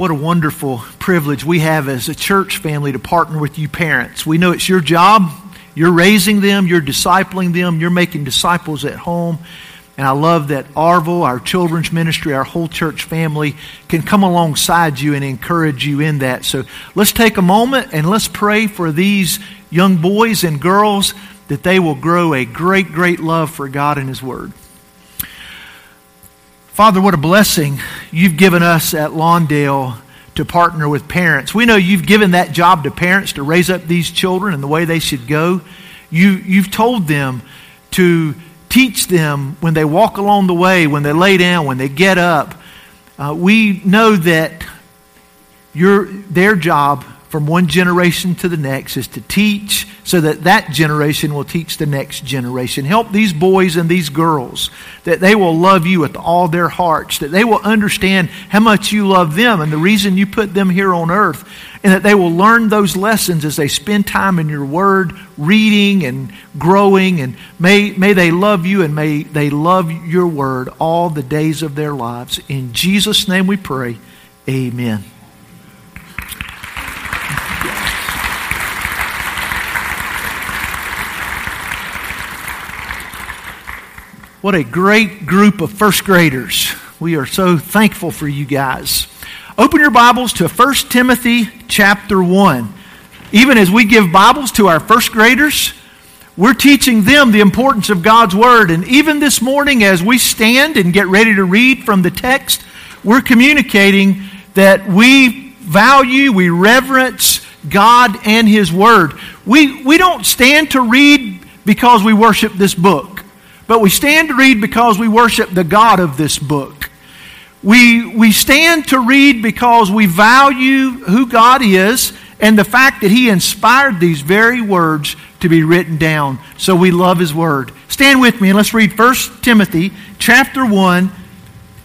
What a wonderful privilege we have as a church family to partner with you parents. We know it's your job. You're raising them, you're discipling them, you're making disciples at home. And I love that Arville, our children's ministry, our whole church family can come alongside you and encourage you in that. So let's take a moment and let's pray for these young boys and girls that they will grow a great, great love for God and His Word. Father, what a blessing you've given us at Lawndale to partner with parents. We know you've given that job to parents to raise up these children and the way they should go. You, you've told them to teach them when they walk along the way, when they lay down, when they get up. Uh, we know that your, their job from one generation to the next is to teach so that that generation will teach the next generation. Help these boys and these girls that they will love you with all their hearts, that they will understand how much you love them and the reason you put them here on earth, and that they will learn those lessons as they spend time in your word, reading and growing, and may, may they love you and may they love your word all the days of their lives. In Jesus' name we pray. Amen. What a great group of first graders. We are so thankful for you guys. Open your Bibles to 1 Timothy chapter 1. Even as we give Bibles to our first graders, we're teaching them the importance of God's Word. And even this morning, as we stand and get ready to read from the text, we're communicating that we value, we reverence God and His Word. We, we don't stand to read because we worship this book. But we stand to read because we worship the God of this book. We, we stand to read because we value who God is and the fact that He inspired these very words to be written down. So we love His Word. Stand with me and let's read 1 Timothy chapter 1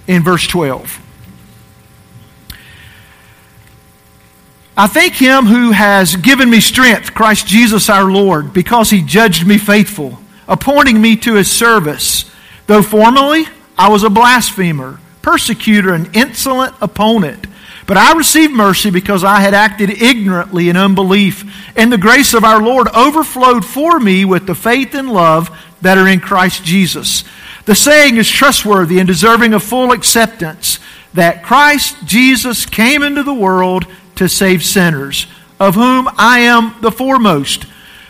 in verse 12. I thank Him who has given me strength, Christ Jesus our Lord, because He judged me faithful appointing me to his service. Though formerly I was a blasphemer, persecutor, and insolent opponent. But I received mercy because I had acted ignorantly in unbelief, and the grace of our Lord overflowed for me with the faith and love that are in Christ Jesus. The saying is trustworthy and deserving of full acceptance that Christ Jesus came into the world to save sinners, of whom I am the foremost.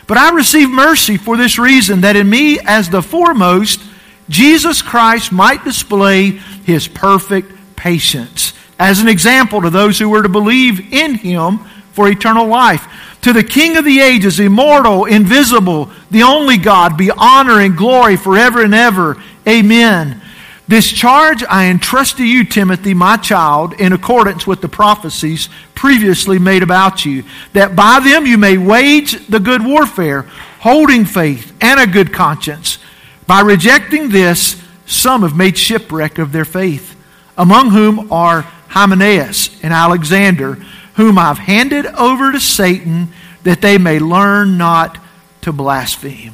But I received mercy for this reason, that in me, as the foremost, Jesus Christ might display his perfect patience as an example to those who were to believe in him for eternal life. To the King of the ages, immortal, invisible, the only God, be honor and glory forever and ever. Amen. This charge I entrust to you, Timothy, my child, in accordance with the prophecies previously made about you, that by them you may wage the good warfare, holding faith and a good conscience. By rejecting this, some have made shipwreck of their faith, among whom are Hymenaeus and Alexander, whom I've handed over to Satan that they may learn not to blaspheme.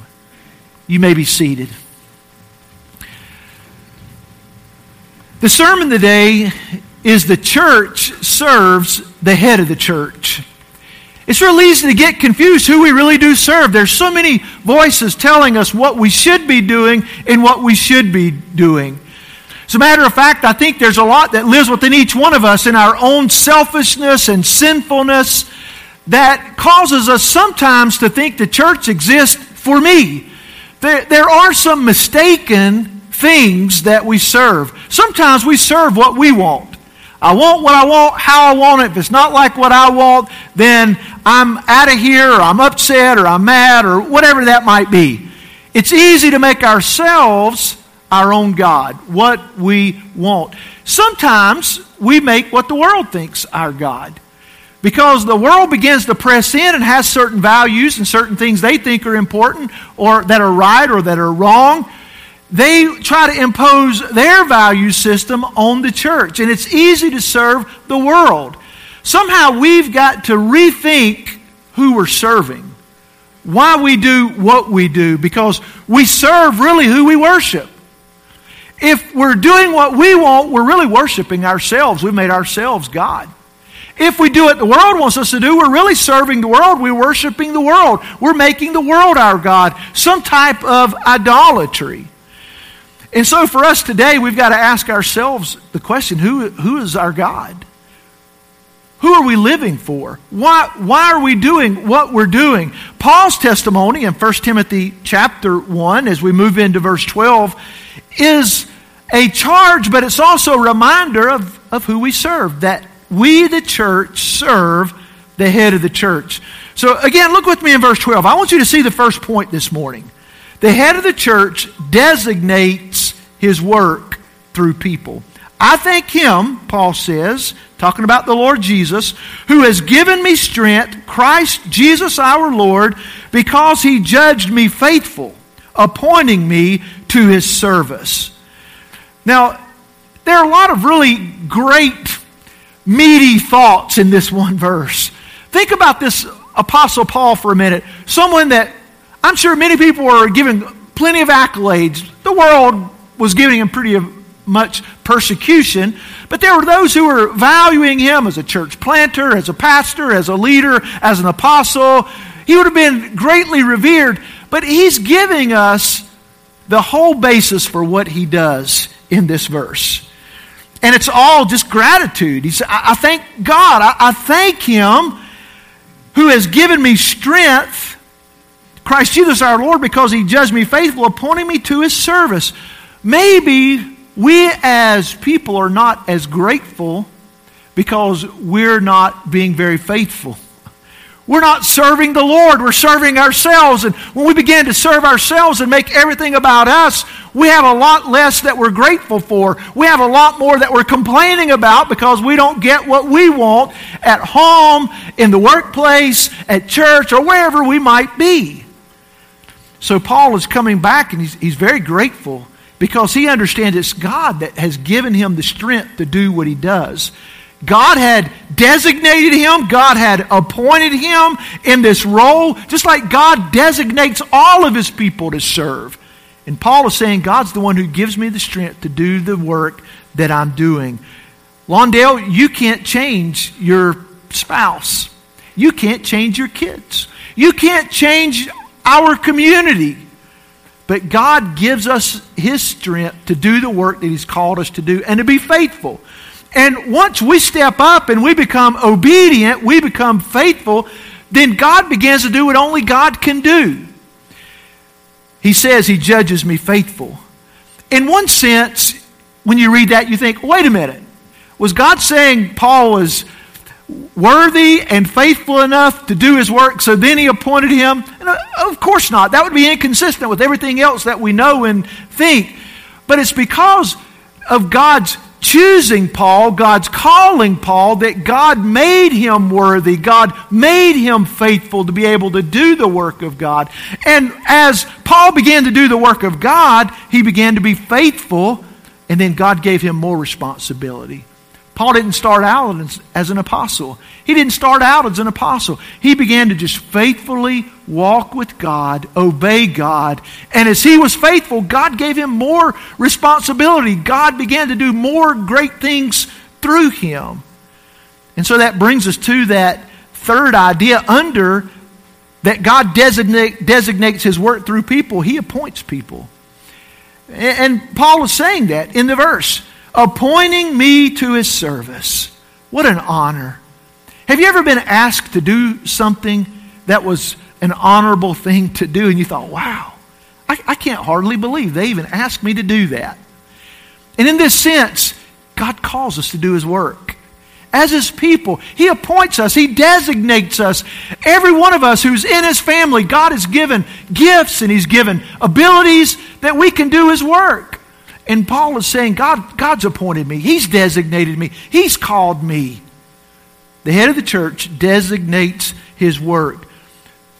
You may be seated. The sermon today is the church serves the head of the church. It's real easy to get confused who we really do serve. There's so many voices telling us what we should be doing and what we should be doing. As a matter of fact, I think there's a lot that lives within each one of us in our own selfishness and sinfulness that causes us sometimes to think the church exists for me. There, there are some mistaken things that we serve. Sometimes we serve what we want. I want what I want, how I want it. If it's not like what I want, then I'm out of here, or I'm upset, or I'm mad, or whatever that might be. It's easy to make ourselves our own God, what we want. Sometimes we make what the world thinks our God. Because the world begins to press in and has certain values and certain things they think are important or that are right or that are wrong they try to impose their value system on the church. And it's easy to serve the world. Somehow we've got to rethink who we're serving, why we do what we do, because we serve really who we worship. If we're doing what we want, we're really worshiping ourselves. We've made ourselves God. If we do what the world wants us to do, we're really serving the world. We're worshiping the world. We're making the world our God. Some type of idolatry. And so for us today, we've got to ask ourselves the question who, who is our God? Who are we living for? Why, why are we doing what we're doing? Paul's testimony in 1 Timothy chapter 1, as we move into verse 12, is a charge, but it's also a reminder of, of who we serve, that we, the church, serve the head of the church. So again, look with me in verse 12. I want you to see the first point this morning. The head of the church designates his work through people. I thank him, Paul says, talking about the Lord Jesus, who has given me strength, Christ Jesus our Lord, because he judged me faithful, appointing me to his service. Now, there are a lot of really great, meaty thoughts in this one verse. Think about this Apostle Paul for a minute. Someone that I'm sure many people were giving plenty of accolades. The world was giving him pretty much persecution, but there were those who were valuing him as a church planter, as a pastor, as a leader, as an apostle. He would have been greatly revered, but he's giving us the whole basis for what he does in this verse. And it's all just gratitude. He said, I, I thank God. I, I thank him who has given me strength, Christ Jesus our Lord, because he judged me faithful, appointing me to his service. Maybe we as people are not as grateful because we're not being very faithful. We're not serving the Lord, we're serving ourselves. And when we begin to serve ourselves and make everything about us, we have a lot less that we're grateful for. We have a lot more that we're complaining about because we don't get what we want at home, in the workplace, at church, or wherever we might be. So Paul is coming back and he's, he's very grateful because he understands it's God that has given him the strength to do what he does. God had designated him, God had appointed him in this role, just like God designates all of his people to serve. And Paul is saying, God's the one who gives me the strength to do the work that I'm doing. Lawndale, you can't change your spouse. You can't change your kids. You can't change our community. But God gives us His strength to do the work that He's called us to do and to be faithful. And once we step up and we become obedient, we become faithful, then God begins to do what only God can do. He says He judges me faithful. In one sense, when you read that, you think, wait a minute. Was God saying Paul was worthy and faithful enough to do his work, so then he appointed him? Uh, of course not. That would be inconsistent with everything else that we know and think. But it's because of God's choosing Paul, God's calling Paul, that God made him worthy. God made him faithful to be able to do the work of God. And as Paul began to do the work of God, he began to be faithful, and then God gave him more responsibility. Paul didn't start out as an apostle. He didn't start out as an apostle. He began to just faithfully walk with God, obey God. And as he was faithful, God gave him more responsibility. God began to do more great things through him. And so that brings us to that third idea under that God designate, designates his work through people, he appoints people. And, and Paul is saying that in the verse appointing me to his service. What an honor. Have you ever been asked to do something that was an honorable thing to do and you thought, wow, I, I can't hardly believe they even asked me to do that? And in this sense, God calls us to do his work. As his people, he appoints us, he designates us. Every one of us who's in his family, God has given gifts and he's given abilities that we can do his work. And Paul is saying, God, God's appointed me. He's designated me. He's called me. The head of the church designates his work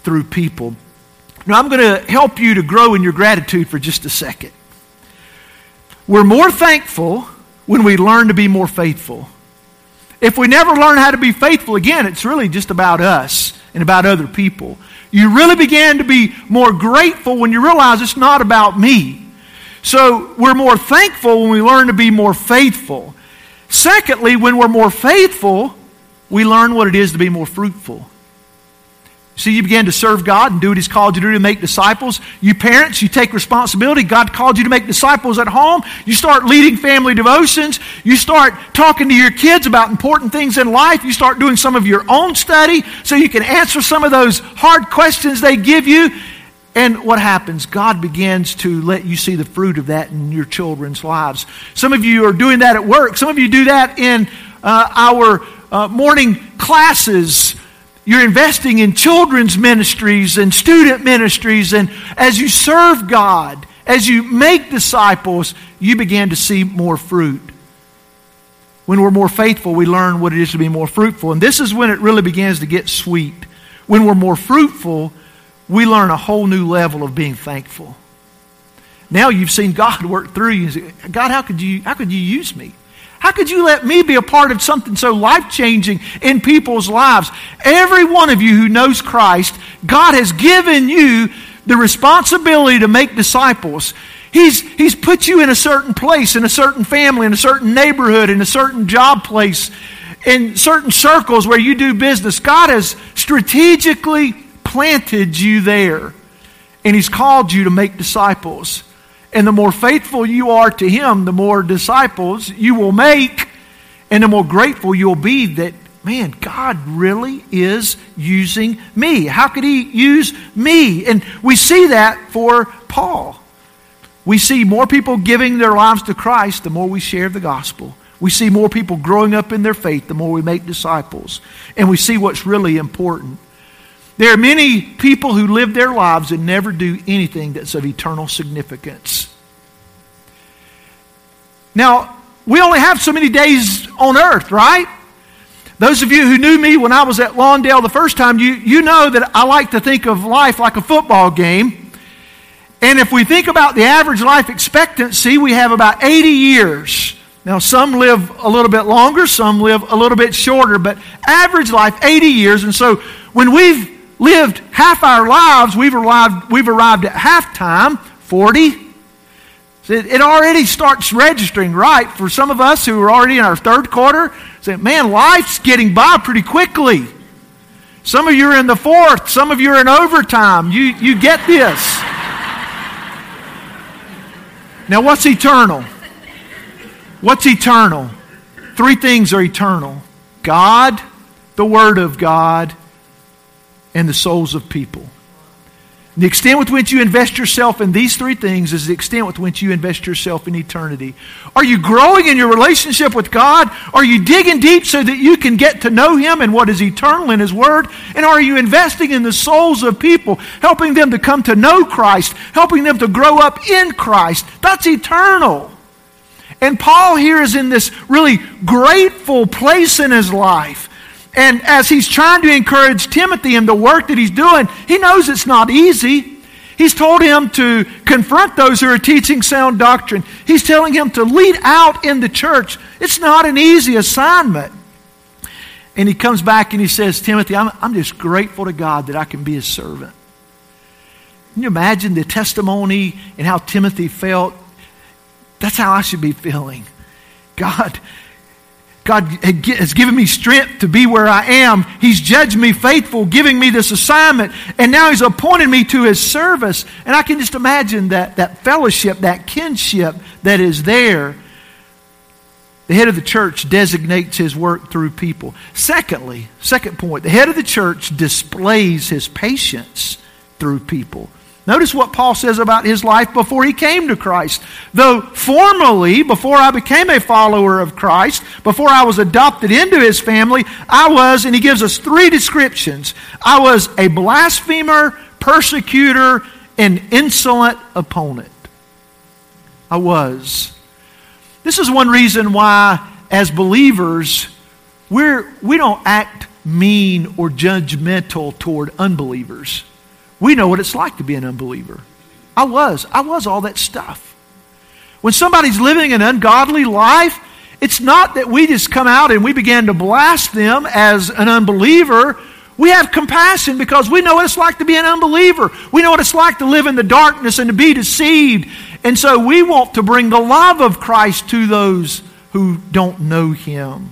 through people. Now, I'm going to help you to grow in your gratitude for just a second. We're more thankful when we learn to be more faithful. If we never learn how to be faithful, again, it's really just about us and about other people. You really begin to be more grateful when you realize it's not about me. So we're more thankful when we learn to be more faithful. Secondly, when we're more faithful, we learn what it is to be more fruitful. See, you begin to serve God and do what He's called you to do to make disciples. You parents, you take responsibility. God called you to make disciples at home. You start leading family devotions. You start talking to your kids about important things in life. You start doing some of your own study so you can answer some of those hard questions they give you. And what happens? God begins to let you see the fruit of that in your children's lives. Some of you are doing that at work. Some of you do that in uh, our uh, morning classes you're investing in children's ministries and student ministries. And as you serve God, as you make disciples, you begin to see more fruit. When we're more faithful, we learn what it is to be more fruitful. And this is when it really begins to get sweet. When we're more fruitful, we learn a whole new level of being thankful. Now you've seen God work through you. God, how could you, how could you use me? How could you let me be a part of something so life changing in people's lives? Every one of you who knows Christ, God has given you the responsibility to make disciples. He's, he's put you in a certain place, in a certain family, in a certain neighborhood, in a certain job place, in certain circles where you do business. God has strategically planted you there, and He's called you to make disciples. And the more faithful you are to Him, the more disciples you will make, and the more grateful you'll be that, man, God really is using me. How could He use me? And we see that for Paul. We see more people giving their lives to Christ the more we share the gospel. We see more people growing up in their faith the more we make disciples. And we see what's really important. There are many people who live their lives and never do anything that's of eternal significance. Now, we only have so many days on earth, right? Those of you who knew me when I was at Lawndale the first time, you, you know that I like to think of life like a football game. And if we think about the average life expectancy, we have about 80 years. Now, some live a little bit longer, some live a little bit shorter, but average life, 80 years. And so when we've lived half our lives, we've arrived, we've arrived at halftime, 40. it already starts registering, right? For some of us who are already in our third quarter, say, man, life's getting by pretty quickly. Some of you are in the fourth, some of you are in overtime. You, you get this. Now, what's eternal? What's eternal? Three things are eternal God, the Word of God, and the souls of people. The extent with which you invest yourself in these three things is the extent with which you invest yourself in eternity. Are you growing in your relationship with God? Are you digging deep so that you can get to know Him and what is eternal in His Word? And are you investing in the souls of people, helping them to come to know Christ, helping them to grow up in Christ? That's eternal. And Paul here is in this really grateful place in his life and as he's trying to encourage Timothy in the work that he's doing, he knows it's not easy. He's told him to confront those who are teaching sound doctrine. He's telling him to lead out in the church. It's not an easy assignment. And he comes back and he says, Timothy, I'm, I'm just grateful to God that I can be his servant. Can you imagine the testimony and how Timothy felt? That's how I should be feeling. God, God has given me strength to be where I am. He's judged me faithful, giving me this assignment, and now He's appointed me to His service. And I can just imagine that, that fellowship, that kinship that is there. The head of the church designates his work through people. Secondly, second point, the head of the church displays his patience through people. Notice what Paul says about his life before he came to Christ. Though formerly, before I became a follower of Christ, before I was adopted into his family, I was, and he gives us three descriptions I was a blasphemer, persecutor, and insolent opponent. I was. This is one reason why, as believers, we're, we don't act mean or judgmental toward unbelievers. We know what it's like to be an unbeliever. I was. I was all that stuff. When somebody's living an ungodly life, it's not that we just come out and we begin to blast them as an unbeliever. We have compassion because we know what it's like to be an unbeliever. We know what it's like to live in the darkness and to be deceived. And so we want to bring the love of Christ to those who don't know Him.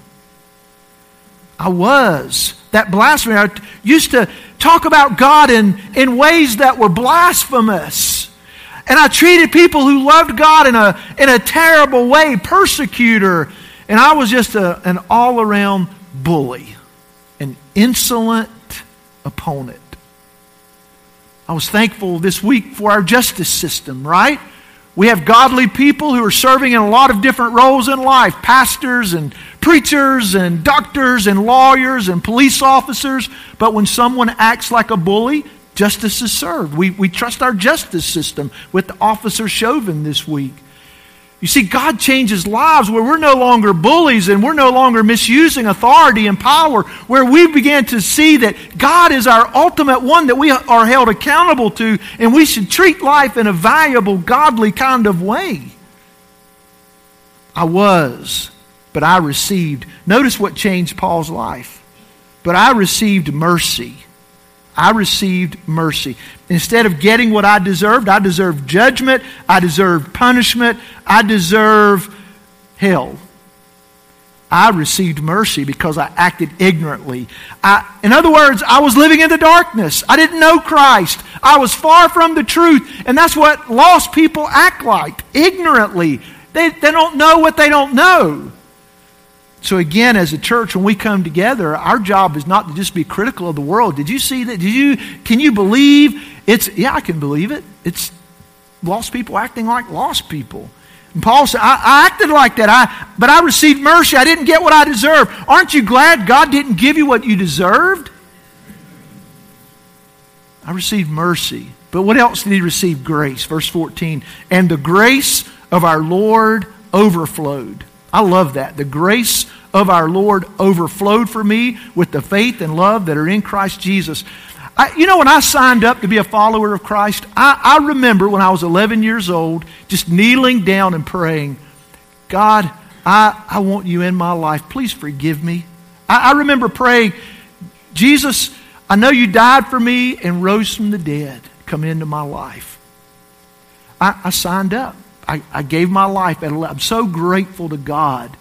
I was. That blasphemy. I used to talk about God in, in ways that were blasphemous. And I treated people who loved God in a, in a terrible way, persecutor. And I was just a, an all around bully, an insolent opponent. I was thankful this week for our justice system, right? We have godly people who are serving in a lot of different roles in life pastors and preachers and doctors and lawyers and police officers. But when someone acts like a bully, justice is served. We, we trust our justice system with Officer Chauvin this week. You see, God changes lives where we're no longer bullies and we're no longer misusing authority and power, where we begin to see that God is our ultimate one that we are held accountable to, and we should treat life in a valuable, godly kind of way. I was, but I received. Notice what changed Paul's life. But I received mercy. I received mercy. Instead of getting what I deserved, I deserved judgment, I deserved punishment, I deserve hell. I received mercy because I acted ignorantly. I, in other words, I was living in the darkness. I didn't know Christ. I was far from the truth. And that's what lost people act like ignorantly. They, they don't know what they don't know. So again, as a church, when we come together, our job is not to just be critical of the world. Did you see that? Did you can you believe it's yeah, I can believe it. It's lost people acting like lost people. And Paul said, I, I acted like that. I but I received mercy. I didn't get what I deserved. Aren't you glad God didn't give you what you deserved? I received mercy. But what else did he receive? Grace. Verse 14. And the grace of our Lord overflowed. I love that. The grace of our Lord overflowed for me with the faith and love that are in Christ Jesus. I, you know, when I signed up to be a follower of Christ, I, I remember when I was 11 years old just kneeling down and praying, God, I, I want you in my life. Please forgive me. I, I remember praying, Jesus, I know you died for me and rose from the dead. Come into my life. I, I signed up. I, I gave my life. At, I'm so grateful to God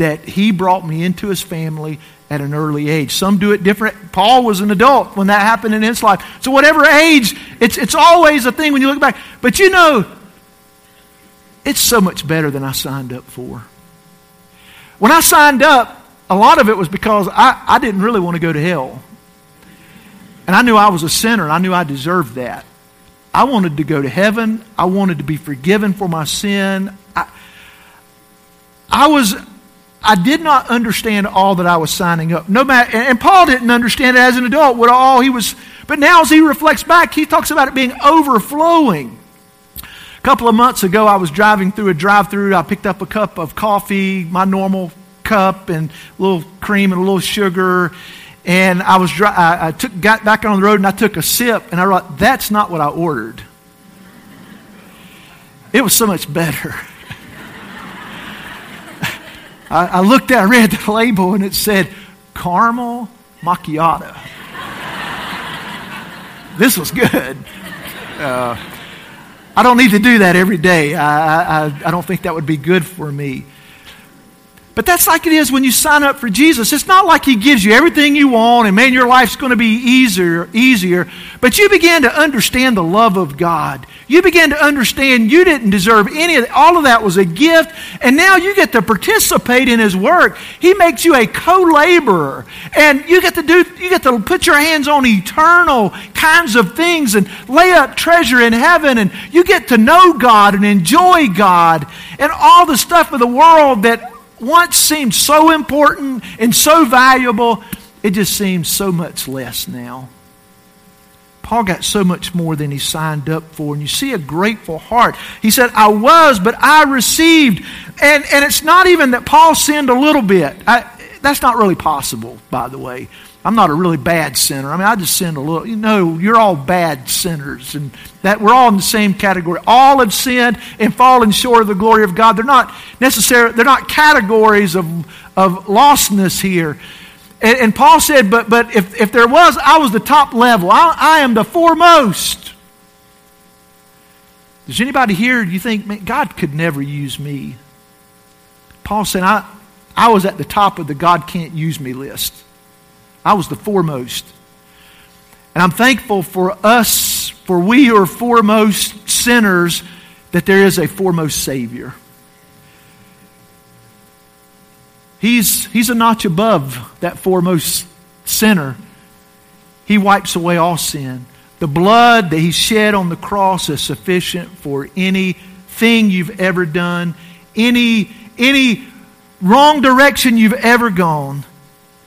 that He brought me into His family at an early age. Some do it different. Paul was an adult when that happened in his life. So, whatever age, it's, it's always a thing when you look back. But you know, it's so much better than I signed up for. When I signed up, a lot of it was because I, I didn't really want to go to hell. And I knew I was a sinner and I knew I deserved that. I wanted to go to heaven. I wanted to be forgiven for my sin. I, I was I did not understand all that I was signing up. No matter, and Paul didn't understand it as an adult. What all he was, but now as he reflects back, he talks about it being overflowing. A couple of months ago, I was driving through a drive-through. I picked up a cup of coffee, my normal cup, and a little cream and a little sugar. And I was, I, I took, got back on the road and I took a sip, and I thought, that's not what I ordered. It was so much better. I, I looked at, I read the label, and it said caramel macchiato. this was good. Uh, I don't need to do that every day. I, I, I don't think that would be good for me. But that's like it is when you sign up for Jesus. It's not like He gives you everything you want and man, your life's going to be easier, easier. But you begin to understand the love of God. You begin to understand you didn't deserve any of that. All of that was a gift. And now you get to participate in His work. He makes you a co-laborer. And you get to do, you get to put your hands on eternal kinds of things and lay up treasure in heaven. And you get to know God and enjoy God and all the stuff of the world that once seemed so important and so valuable, it just seems so much less now. Paul got so much more than he signed up for. And you see a grateful heart. He said, I was, but I received. And, and it's not even that Paul sinned a little bit. I, that's not really possible, by the way. I'm not a really bad sinner. I mean, I just sinned a little. You know, you're all bad sinners, and that we're all in the same category. All have sinned and fallen short of the glory of God. They're not necessarily. They're not categories of of lostness here. And, and Paul said, but but if if there was, I was the top level. I, I am the foremost. Does anybody here? You think God could never use me? Paul said, I I was at the top of the God can't use me list. I was the foremost. And I'm thankful for us, for we are foremost sinners, that there is a foremost Savior. He's, he's a notch above that foremost sinner. He wipes away all sin. The blood that He shed on the cross is sufficient for anything you've ever done, any, any wrong direction you've ever gone.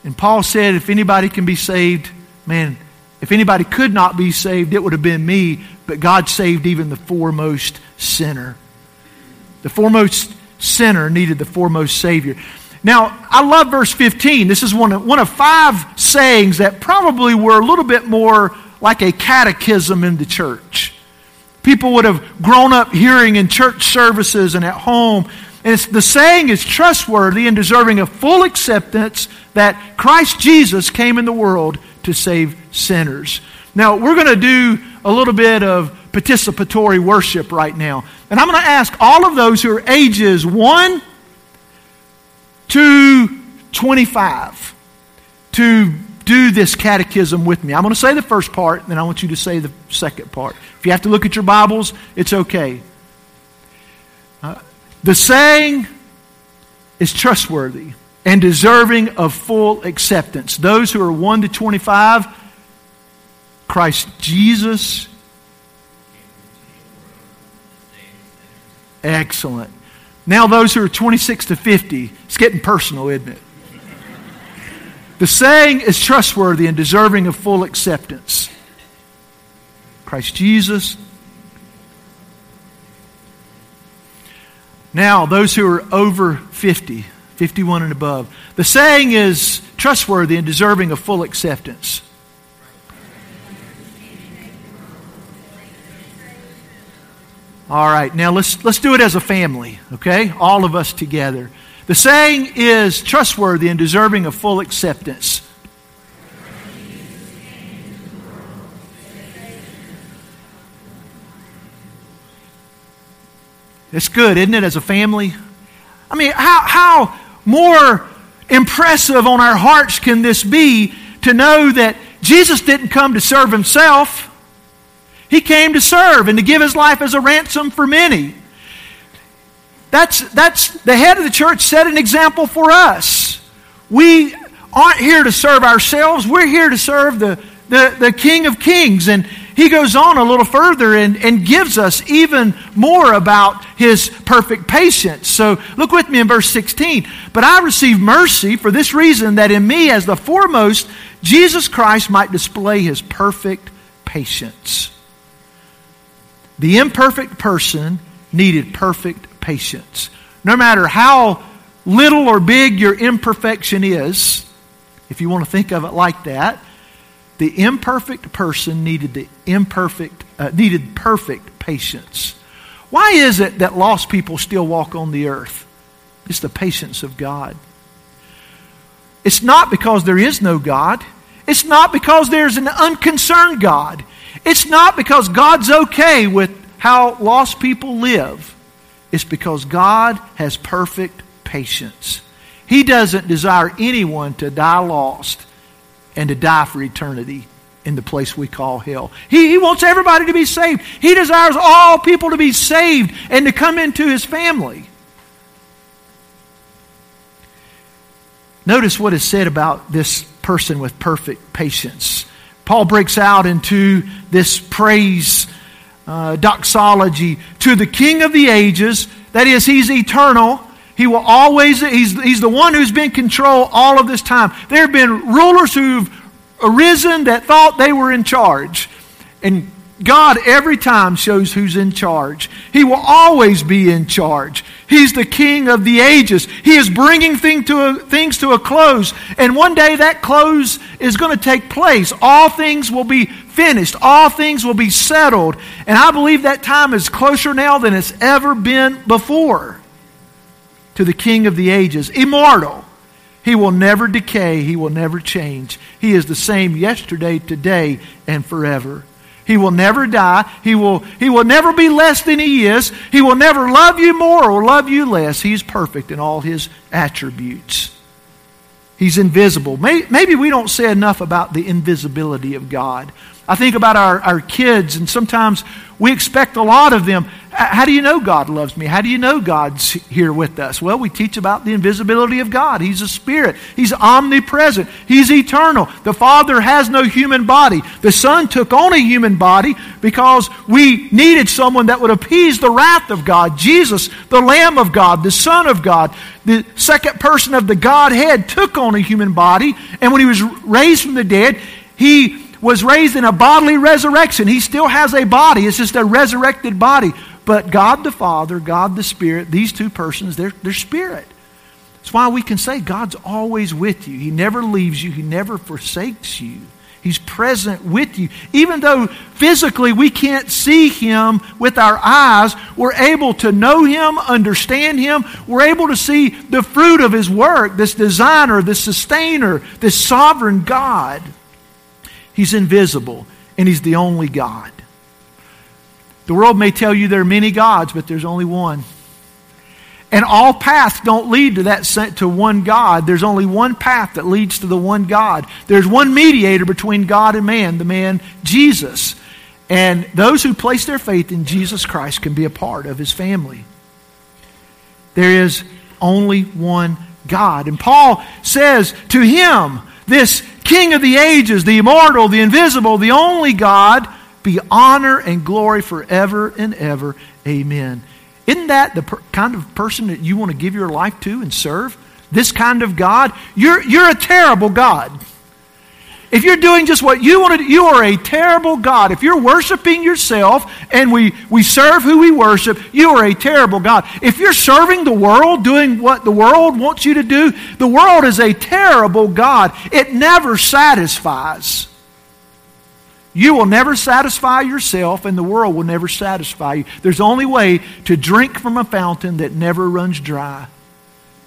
And Paul said, if anybody can be saved, man, if anybody could not be saved, it would have been me. But God saved even the foremost sinner. The foremost sinner needed the foremost Savior. Now, I love verse 15. This is one of, one of five sayings that probably were a little bit more like a catechism in the church. People would have grown up hearing in church services and at home. And the saying is trustworthy and deserving of full acceptance that Christ Jesus came in the world to save sinners. Now, we're going to do a little bit of participatory worship right now. And I'm going to ask all of those who are ages 1 to 25 to do this catechism with me. I'm going to say the first part, then I want you to say the second part. If you have to look at your Bibles, it's okay. Uh, the saying is trustworthy and deserving of full acceptance. Those who are 1 to 25, Christ Jesus. Excellent. Now, those who are 26 to 50, it's getting personal, isn't it? The saying is trustworthy and deserving of full acceptance. Christ Jesus. Now, those who are over 50, 51 and above, the saying is trustworthy and deserving of full acceptance. All right, now let's, let's do it as a family, okay? All of us together. The saying is trustworthy and deserving of full acceptance. It's good, isn't it, as a family? I mean, how, how more impressive on our hearts can this be to know that Jesus didn't come to serve himself? He came to serve and to give his life as a ransom for many. That's, that's the head of the church set an example for us. We aren't here to serve ourselves, we're here to serve the, the, the King of Kings. And he goes on a little further and, and gives us even more about his perfect patience. So look with me in verse 16. But I received mercy for this reason that in me, as the foremost, Jesus Christ might display his perfect patience. The imperfect person needed perfect patience. No matter how little or big your imperfection is, if you want to think of it like that, the imperfect person needed the imperfect uh, needed perfect patience. Why is it that lost people still walk on the earth? It's the patience of God. It's not because there is no God. It's not because there's an unconcerned God. It's not because God's okay with how lost people live. It's because God has perfect patience. He doesn't desire anyone to die lost and to die for eternity in the place we call hell. He, he wants everybody to be saved. He desires all people to be saved and to come into his family. Notice what is said about this person with perfect patience. Paul breaks out into this praise uh, doxology to the King of the ages. That is, he's eternal. He will always, he's, he's the one who's been control all of this time. There have been rulers who've arisen that thought they were in charge. And God every time shows who's in charge. He will always be in charge. He's the king of the ages. He is bringing thing to a, things to a close. And one day that close is going to take place. All things will be finished. All things will be settled. And I believe that time is closer now than it's ever been before to the king of the ages. Immortal. He will never decay. He will never change. He is the same yesterday, today, and forever. He will never die. He will, he will never be less than he is. He will never love you more or love you less. He's perfect in all his attributes. He's invisible. Maybe we don't say enough about the invisibility of God. I think about our, our kids, and sometimes we expect a lot of them. How do you know God loves me? How do you know God's here with us? Well, we teach about the invisibility of God. He's a spirit, He's omnipresent, He's eternal. The Father has no human body. The Son took on a human body because we needed someone that would appease the wrath of God. Jesus, the Lamb of God, the Son of God, the second person of the Godhead, took on a human body, and when He was raised from the dead, He was raised in a bodily resurrection. He still has a body, it's just a resurrected body. But God the Father, God the Spirit, these two persons, they're, they're spirit. That's why we can say God's always with you. He never leaves you, He never forsakes you. He's present with you. Even though physically we can't see Him with our eyes, we're able to know Him, understand Him. We're able to see the fruit of His work, this designer, this sustainer, this sovereign God. He's invisible, and He's the only God. The world may tell you there are many gods, but there's only one. And all paths don't lead to that to one God. There's only one path that leads to the one God. There's one mediator between God and man, the man Jesus. And those who place their faith in Jesus Christ can be a part of his family. There is only one God. And Paul says to him, this King of the ages, the immortal, the invisible, the only God, be honor and glory forever and ever. Amen. Isn't that the per- kind of person that you want to give your life to and serve? This kind of God? You're, you're a terrible God. If you're doing just what you want to do, you are a terrible God. If you're worshiping yourself and we, we serve who we worship, you are a terrible God. If you're serving the world, doing what the world wants you to do, the world is a terrible God. It never satisfies. You will never satisfy yourself, and the world will never satisfy you. There's only way to drink from a fountain that never runs dry,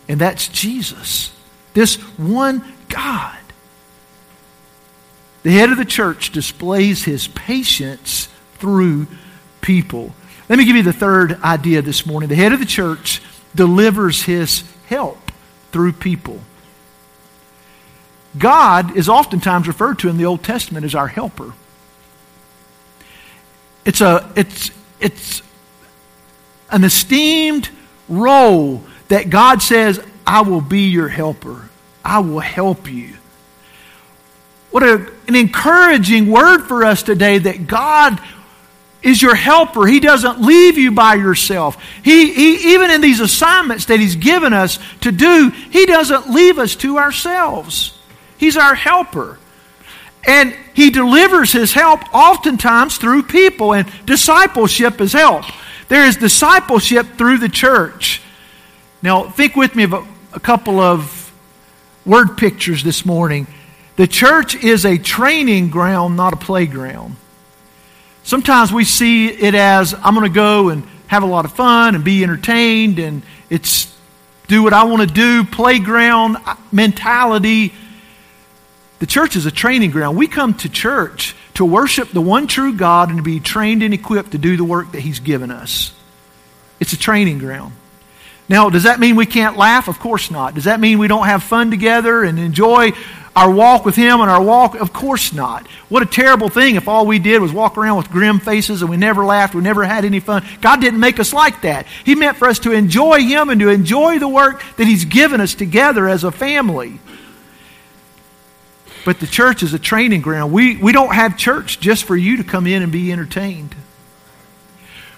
and that's Jesus. This one God. The head of the church displays his patience through people. Let me give you the third idea this morning. The head of the church delivers his help through people. God is oftentimes referred to in the Old Testament as our helper. It's, a, it's, it's an esteemed role that God says, I will be your helper. I will help you. What a, an encouraging word for us today that God is your helper. He doesn't leave you by yourself. He, he, even in these assignments that He's given us to do, He doesn't leave us to ourselves. He's our helper. And He delivers His help oftentimes through people, and discipleship is help. There is discipleship through the church. Now, think with me of a, a couple of word pictures this morning. The church is a training ground, not a playground. Sometimes we see it as I'm going to go and have a lot of fun and be entertained and it's do what I want to do, playground mentality. The church is a training ground. We come to church to worship the one true God and to be trained and equipped to do the work that He's given us. It's a training ground. Now, does that mean we can't laugh? Of course not. Does that mean we don't have fun together and enjoy our walk with Him and our walk? Of course not. What a terrible thing if all we did was walk around with grim faces and we never laughed, we never had any fun. God didn't make us like that. He meant for us to enjoy Him and to enjoy the work that He's given us together as a family. But the church is a training ground. We, we don't have church just for you to come in and be entertained.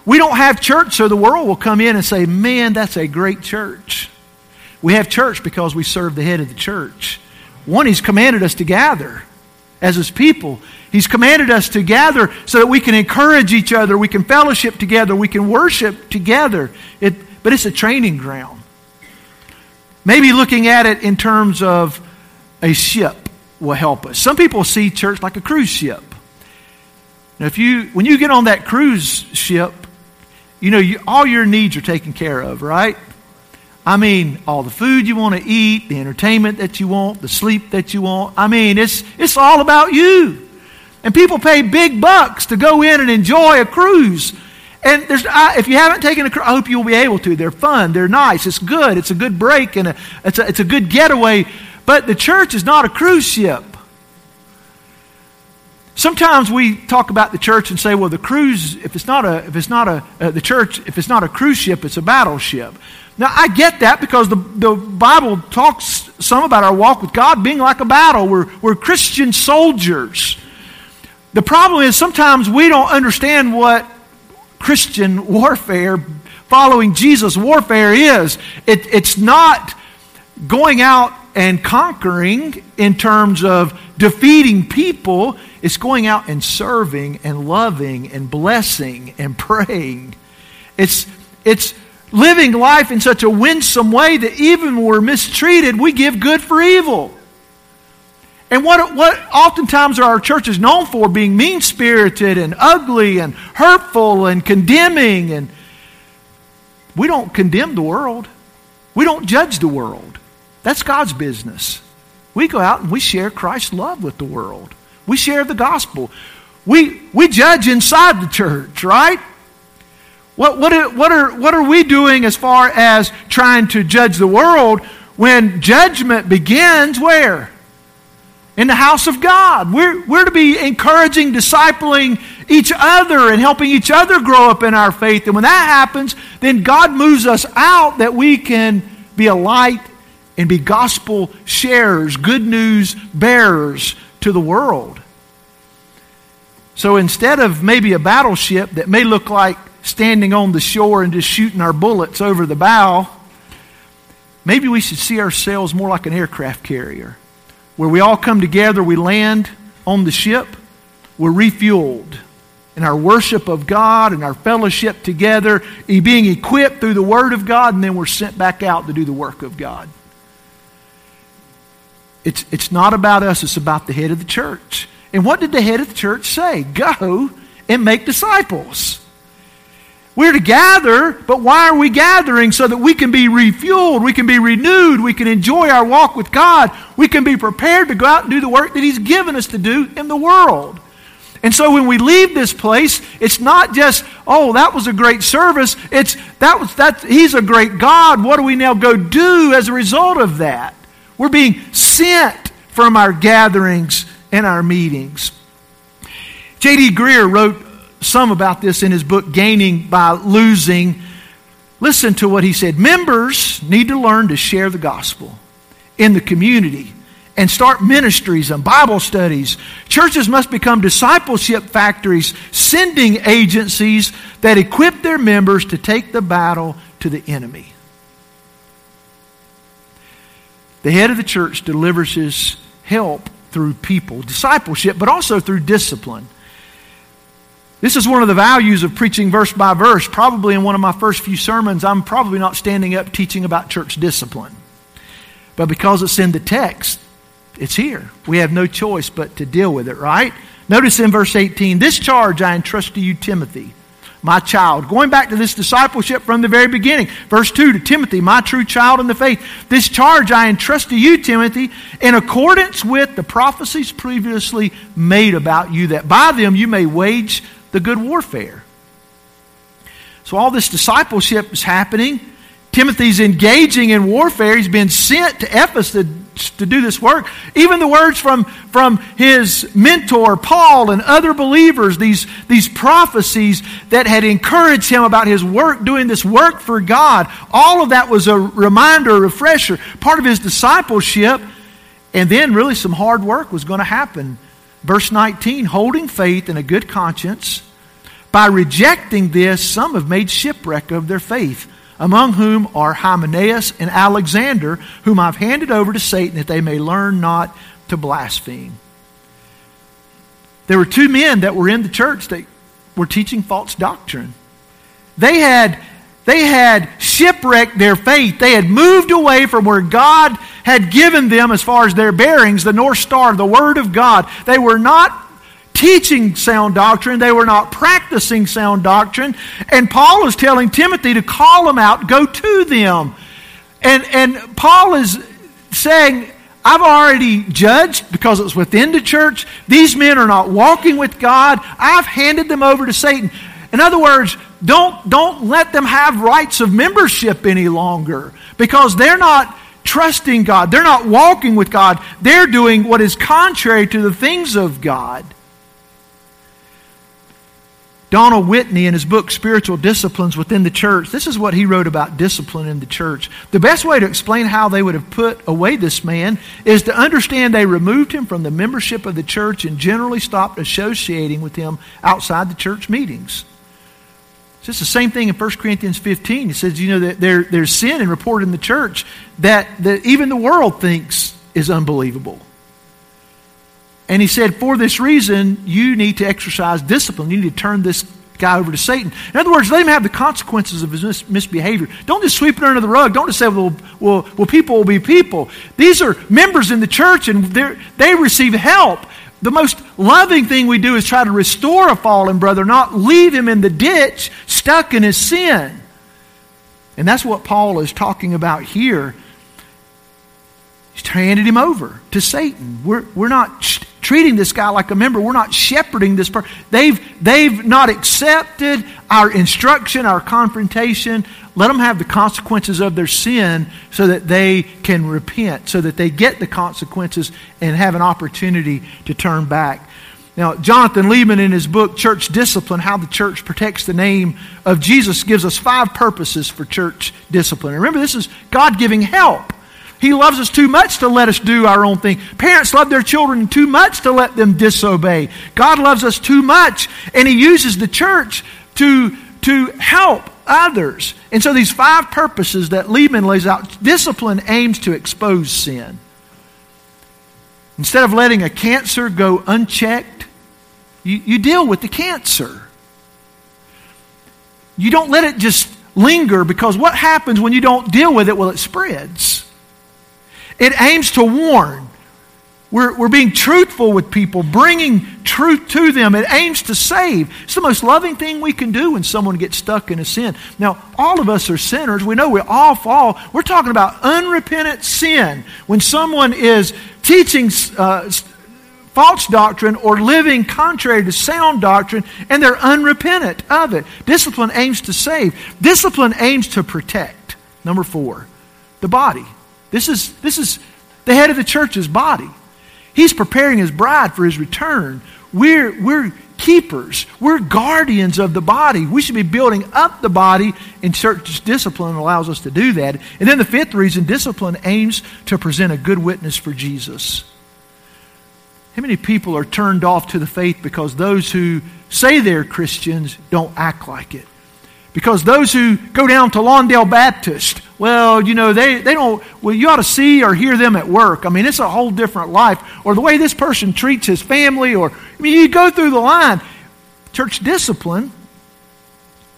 We don't have church so the world will come in and say, man, that's a great church. We have church because we serve the head of the church. One, He's commanded us to gather as His people. He's commanded us to gather so that we can encourage each other, we can fellowship together, we can worship together. It, but it's a training ground. Maybe looking at it in terms of a ship will help us. Some people see church like a cruise ship. Now, if you, when you get on that cruise ship, you know, you, all your needs are taken care of, right? I mean, all the food you want to eat, the entertainment that you want, the sleep that you want. I mean, it's, it's all about you. And people pay big bucks to go in and enjoy a cruise. And there's, I, if you haven't taken a cruise, I hope you'll be able to. They're fun, they're nice, it's good, it's a good break, and a, it's, a, it's a good getaway. But the church is not a cruise ship. Sometimes we talk about the church and say, well, the cruise, if it's not a, if it's not a, uh, the church, if it's not a cruise ship, it's a battleship. Now, I get that because the, the Bible talks some about our walk with God being like a battle. We're, we're Christian soldiers. The problem is sometimes we don't understand what Christian warfare, following Jesus warfare is. It, it's not going out and conquering in terms of defeating people, it's going out and serving and loving and blessing and praying. It's, it's living life in such a winsome way that even when we're mistreated, we give good for evil. And what, what oftentimes are our churches known for being mean spirited and ugly and hurtful and condemning. And we don't condemn the world, we don't judge the world. That's God's business. We go out and we share Christ's love with the world. We share the gospel. We, we judge inside the church, right? What, what, are, what, are, what are we doing as far as trying to judge the world when judgment begins where? In the house of God. We're, we're to be encouraging, discipling each other and helping each other grow up in our faith. And when that happens, then God moves us out that we can be a light and be gospel sharers, good news bearers to the world. So instead of maybe a battleship that may look like standing on the shore and just shooting our bullets over the bow, maybe we should see ourselves more like an aircraft carrier where we all come together, we land on the ship, we're refueled in our worship of God and our fellowship together, being equipped through the Word of God, and then we're sent back out to do the work of God. It's, it's not about us, it's about the head of the church. And what did the head of the church say? Go and make disciples. We're to gather, but why are we gathering? So that we can be refueled, we can be renewed, we can enjoy our walk with God, we can be prepared to go out and do the work that He's given us to do in the world. And so when we leave this place, it's not just, oh, that was a great service. It's that was that he's a great God. What do we now go do as a result of that? We're being sent from our gatherings and our meetings. J.D. Greear wrote some about this in his book, Gaining by Losing. Listen to what he said. Members need to learn to share the gospel in the community and start ministries and Bible studies. Churches must become discipleship factories, sending agencies that equip their members to take the battle to the enemy. The head of the church delivers his help through people, discipleship, but also through discipline. This is one of the values of preaching verse by verse. Probably in one of my first few sermons, I'm probably not standing up teaching about church discipline. But because it's in the text, it's here. We have no choice but to deal with it, right? Notice in verse 18 this charge I entrust to you, Timothy my child. Going back to this discipleship from the very beginning. Verse 2 to Timothy, my true child in the faith. This charge I entrust to you, Timothy, in accordance with the prophecies previously made about you, that by them you may wage the good warfare. So all this discipleship is happening. Timothy's engaging in warfare. He's been sent to Ephesus to to do this work. Even the words from, from his mentor, Paul, and other believers, these, these prophecies that had encouraged him about his work, doing this work for God, all of that was a reminder, a refresher, part of his discipleship. And then, really, some hard work was going to happen. Verse 19 holding faith and a good conscience. By rejecting this, some have made shipwreck of their faith among whom are Hymenaeus and Alexander, whom I've handed over to Satan that they may learn not to blaspheme. There were two men that were in the church that were teaching false doctrine. They had, they had shipwrecked their faith. They had moved away from where God had given them, as far as their bearings, the North Star, the Word of God. They were not teaching sound doctrine. They were not practicing sound doctrine. And Paul is telling Timothy to call them out, go to them. And, and Paul is saying, I've already judged because it's within the church. These men are not walking with God. I've handed them over to Satan. In other words, don't, don't let them have rights of membership any longer because they're not trusting God. They're not walking with God. They're doing what is contrary to the things of God. Donald Whitney, in his book Spiritual Disciplines Within the Church, this is what he wrote about discipline in the church. The best way to explain how they would have put away this man is to understand they removed him from the membership of the church and generally stopped associating with him outside the church meetings. It's just the same thing in 1 Corinthians 15. It says, you know, that there, there's sin and reported in the church that, that even the world thinks is unbelievable. And he said, for this reason, you need to exercise discipline. You need to turn this guy over to Satan. In other words, let him have the consequences of his mis- misbehavior. Don't just sweep it under the rug. Don't just say, well, well, well people will be people. These are members in the church and they receive help. The most loving thing we do is try to restore a fallen brother, not leave him in the ditch stuck in his sin. And that's what Paul is talking about here. He's handed him over to Satan. We're, we're not treating this guy like a member. We're not shepherding this person. They've, they've not accepted our instruction, our confrontation. Let them have the consequences of their sin so that they can repent, so that they get the consequences and have an opportunity to turn back. Now, Jonathan Leeman, in his book, Church Discipline How the Church Protects the Name of Jesus, gives us five purposes for church discipline. Remember, this is God giving help. He loves us too much to let us do our own thing. Parents love their children too much to let them disobey. God loves us too much, and He uses the church to, to help others. And so, these five purposes that Leeman lays out discipline aims to expose sin. Instead of letting a cancer go unchecked, you, you deal with the cancer. You don't let it just linger because what happens when you don't deal with it? Well, it spreads. It aims to warn. We're, we're being truthful with people, bringing truth to them. It aims to save. It's the most loving thing we can do when someone gets stuck in a sin. Now, all of us are sinners. We know we all fall. We're talking about unrepentant sin. When someone is teaching uh, false doctrine or living contrary to sound doctrine and they're unrepentant of it. Discipline aims to save, discipline aims to protect. Number four, the body. This is, this is the head of the church's body. He's preparing his bride for his return. We're, we're keepers, we're guardians of the body. We should be building up the body, and church discipline allows us to do that. And then the fifth reason discipline aims to present a good witness for Jesus. How many people are turned off to the faith because those who say they're Christians don't act like it? Because those who go down to Lawndale Baptist, well, you know, they, they don't, well, you ought to see or hear them at work. I mean, it's a whole different life. Or the way this person treats his family, or, I mean, you go through the line. Church discipline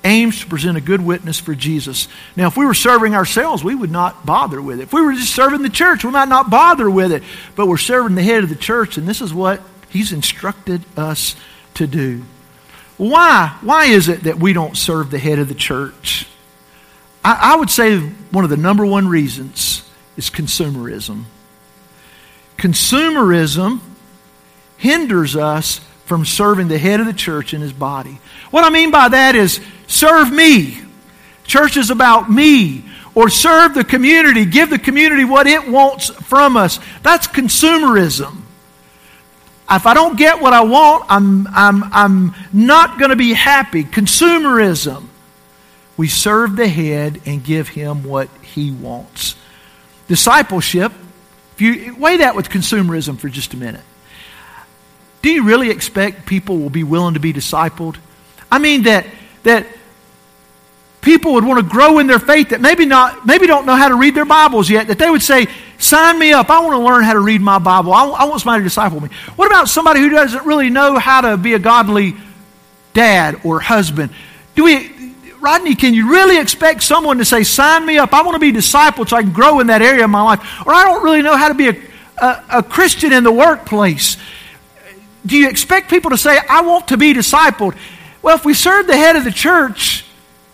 aims to present a good witness for Jesus. Now, if we were serving ourselves, we would not bother with it. If we were just serving the church, we might not bother with it. But we're serving the head of the church, and this is what he's instructed us to do. Why? Why is it that we don't serve the head of the church? I, I would say one of the number one reasons is consumerism. Consumerism hinders us from serving the head of the church in his body. What I mean by that is serve me. Church is about me. Or serve the community, give the community what it wants from us. That's consumerism. If I don't get what I want, I'm, I'm, I'm not going to be happy. Consumerism. We serve the head and give him what he wants. Discipleship, if you weigh that with consumerism for just a minute. Do you really expect people will be willing to be discipled? I mean that that people would want to grow in their faith that maybe not maybe don't know how to read their Bibles yet, that they would say, sign me up. I want to learn how to read my Bible. I, I want somebody to disciple me. What about somebody who doesn't really know how to be a godly dad or husband? Do we Rodney, can you really expect someone to say, sign me up? I want to be discipled so I can grow in that area of my life. Or I don't really know how to be a, a, a Christian in the workplace. Do you expect people to say, I want to be discipled? Well, if we serve the head of the church,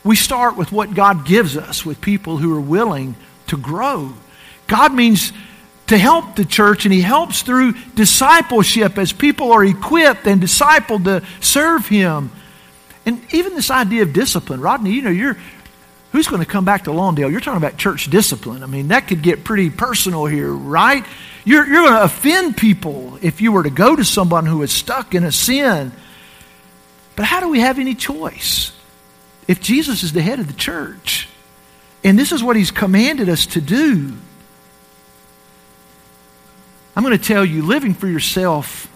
we start with what God gives us, with people who are willing to grow. God means to help the church, and He helps through discipleship as people are equipped and discipled to serve Him. And even this idea of discipline, Rodney, you know, you're who's going to come back to Lawndale? You're talking about church discipline. I mean, that could get pretty personal here, right? You're, you're going to offend people if you were to go to someone who is stuck in a sin. But how do we have any choice if Jesus is the head of the church? And this is what he's commanded us to do. I'm going to tell you, living for yourself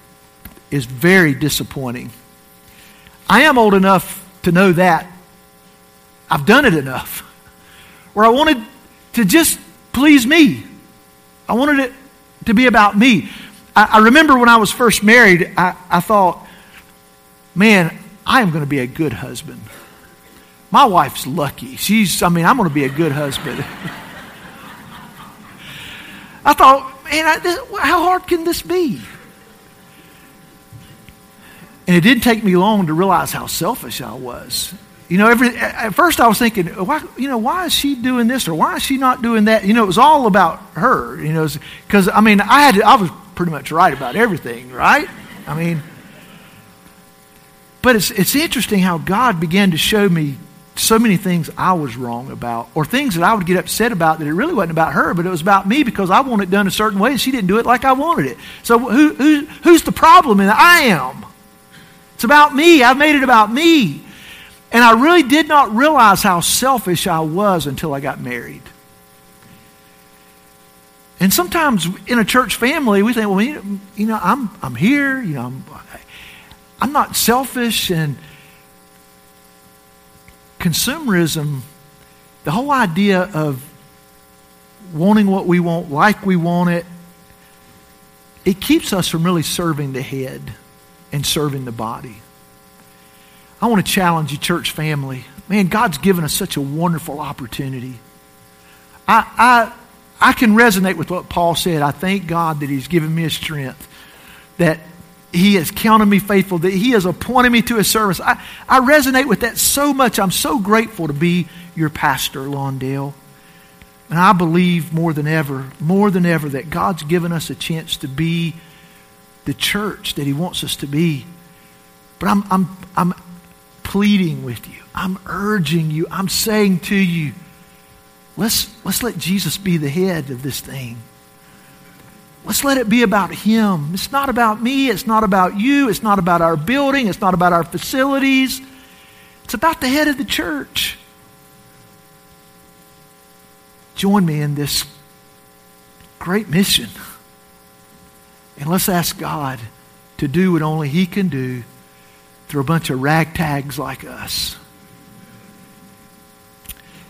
is very disappointing. I am old enough to know that. I've done it enough. Where I wanted to just please me. I wanted it to be about me. I, I remember when I was first married, I, I thought, man, I am going to be a good husband. My wife's lucky. She's, I mean, I'm going to be a good husband. I thought, man, I, this, how hard can this be? And it didn't take me long to realize how selfish I was. You know, every, at first I was thinking, why, you know, why is she doing this or why is she not doing that? You know, it was all about her. You know, because I mean, I had, to, I was pretty much right about everything, right? I mean, but it's it's interesting how God began to show me so many things I was wrong about, or things that I would get upset about that it really wasn't about her, but it was about me because I wanted it done a certain way and she didn't do it like I wanted it. So who, who who's the problem? And I am. It's about me. I've made it about me. And I really did not realize how selfish I was until I got married. And sometimes in a church family, we think, well, you know, I'm, I'm here, you know, I'm, I'm not selfish. And consumerism, the whole idea of wanting what we want like we want it, it keeps us from really serving the head and serving the body. I want to challenge you, church family. Man, God's given us such a wonderful opportunity. I, I, I can resonate with what Paul said. I thank God that He's given me a strength, that He has counted me faithful, that He has appointed me to His service. I, I resonate with that so much. I'm so grateful to be your pastor, Lawndale. And I believe more than ever, more than ever, that God's given us a chance to be the church that He wants us to be. But I'm, I'm, I'm pleading with you. I'm urging you. I'm saying to you, let's, let's let Jesus be the head of this thing. Let's let it be about Him. It's not about me. It's not about you. It's not about our building. It's not about our facilities. It's about the head of the church. Join me in this great mission. And let's ask God to do what only He can do through a bunch of ragtags like us.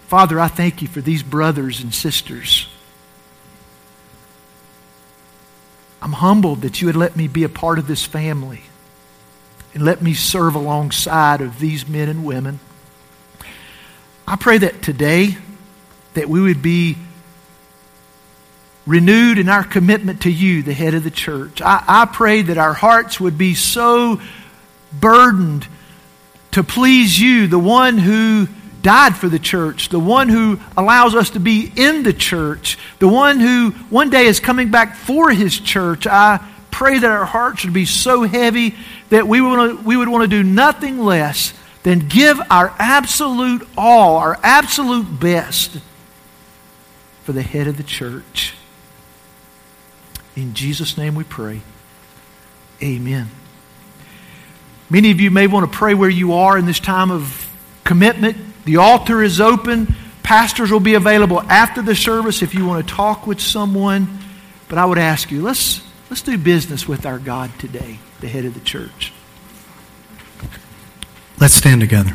Father, I thank you for these brothers and sisters. I'm humbled that you would let me be a part of this family and let me serve alongside of these men and women. I pray that today that we would be renewed in our commitment to you, the head of the church. I, I pray that our hearts would be so burdened to please you, the one who died for the church, the one who allows us to be in the church, the one who one day is coming back for his church. I pray that our hearts would be so heavy that we would, we would want to do nothing less than give our absolute all, our absolute best for the head of the church. In Jesus' name we pray. Amen. Many of you may want to pray where you are in this time of commitment. The altar is open. Pastors will be available after the service if you want to talk with someone. But I would ask you, let's, let's do business with our God today, the head of the church. Let's stand together.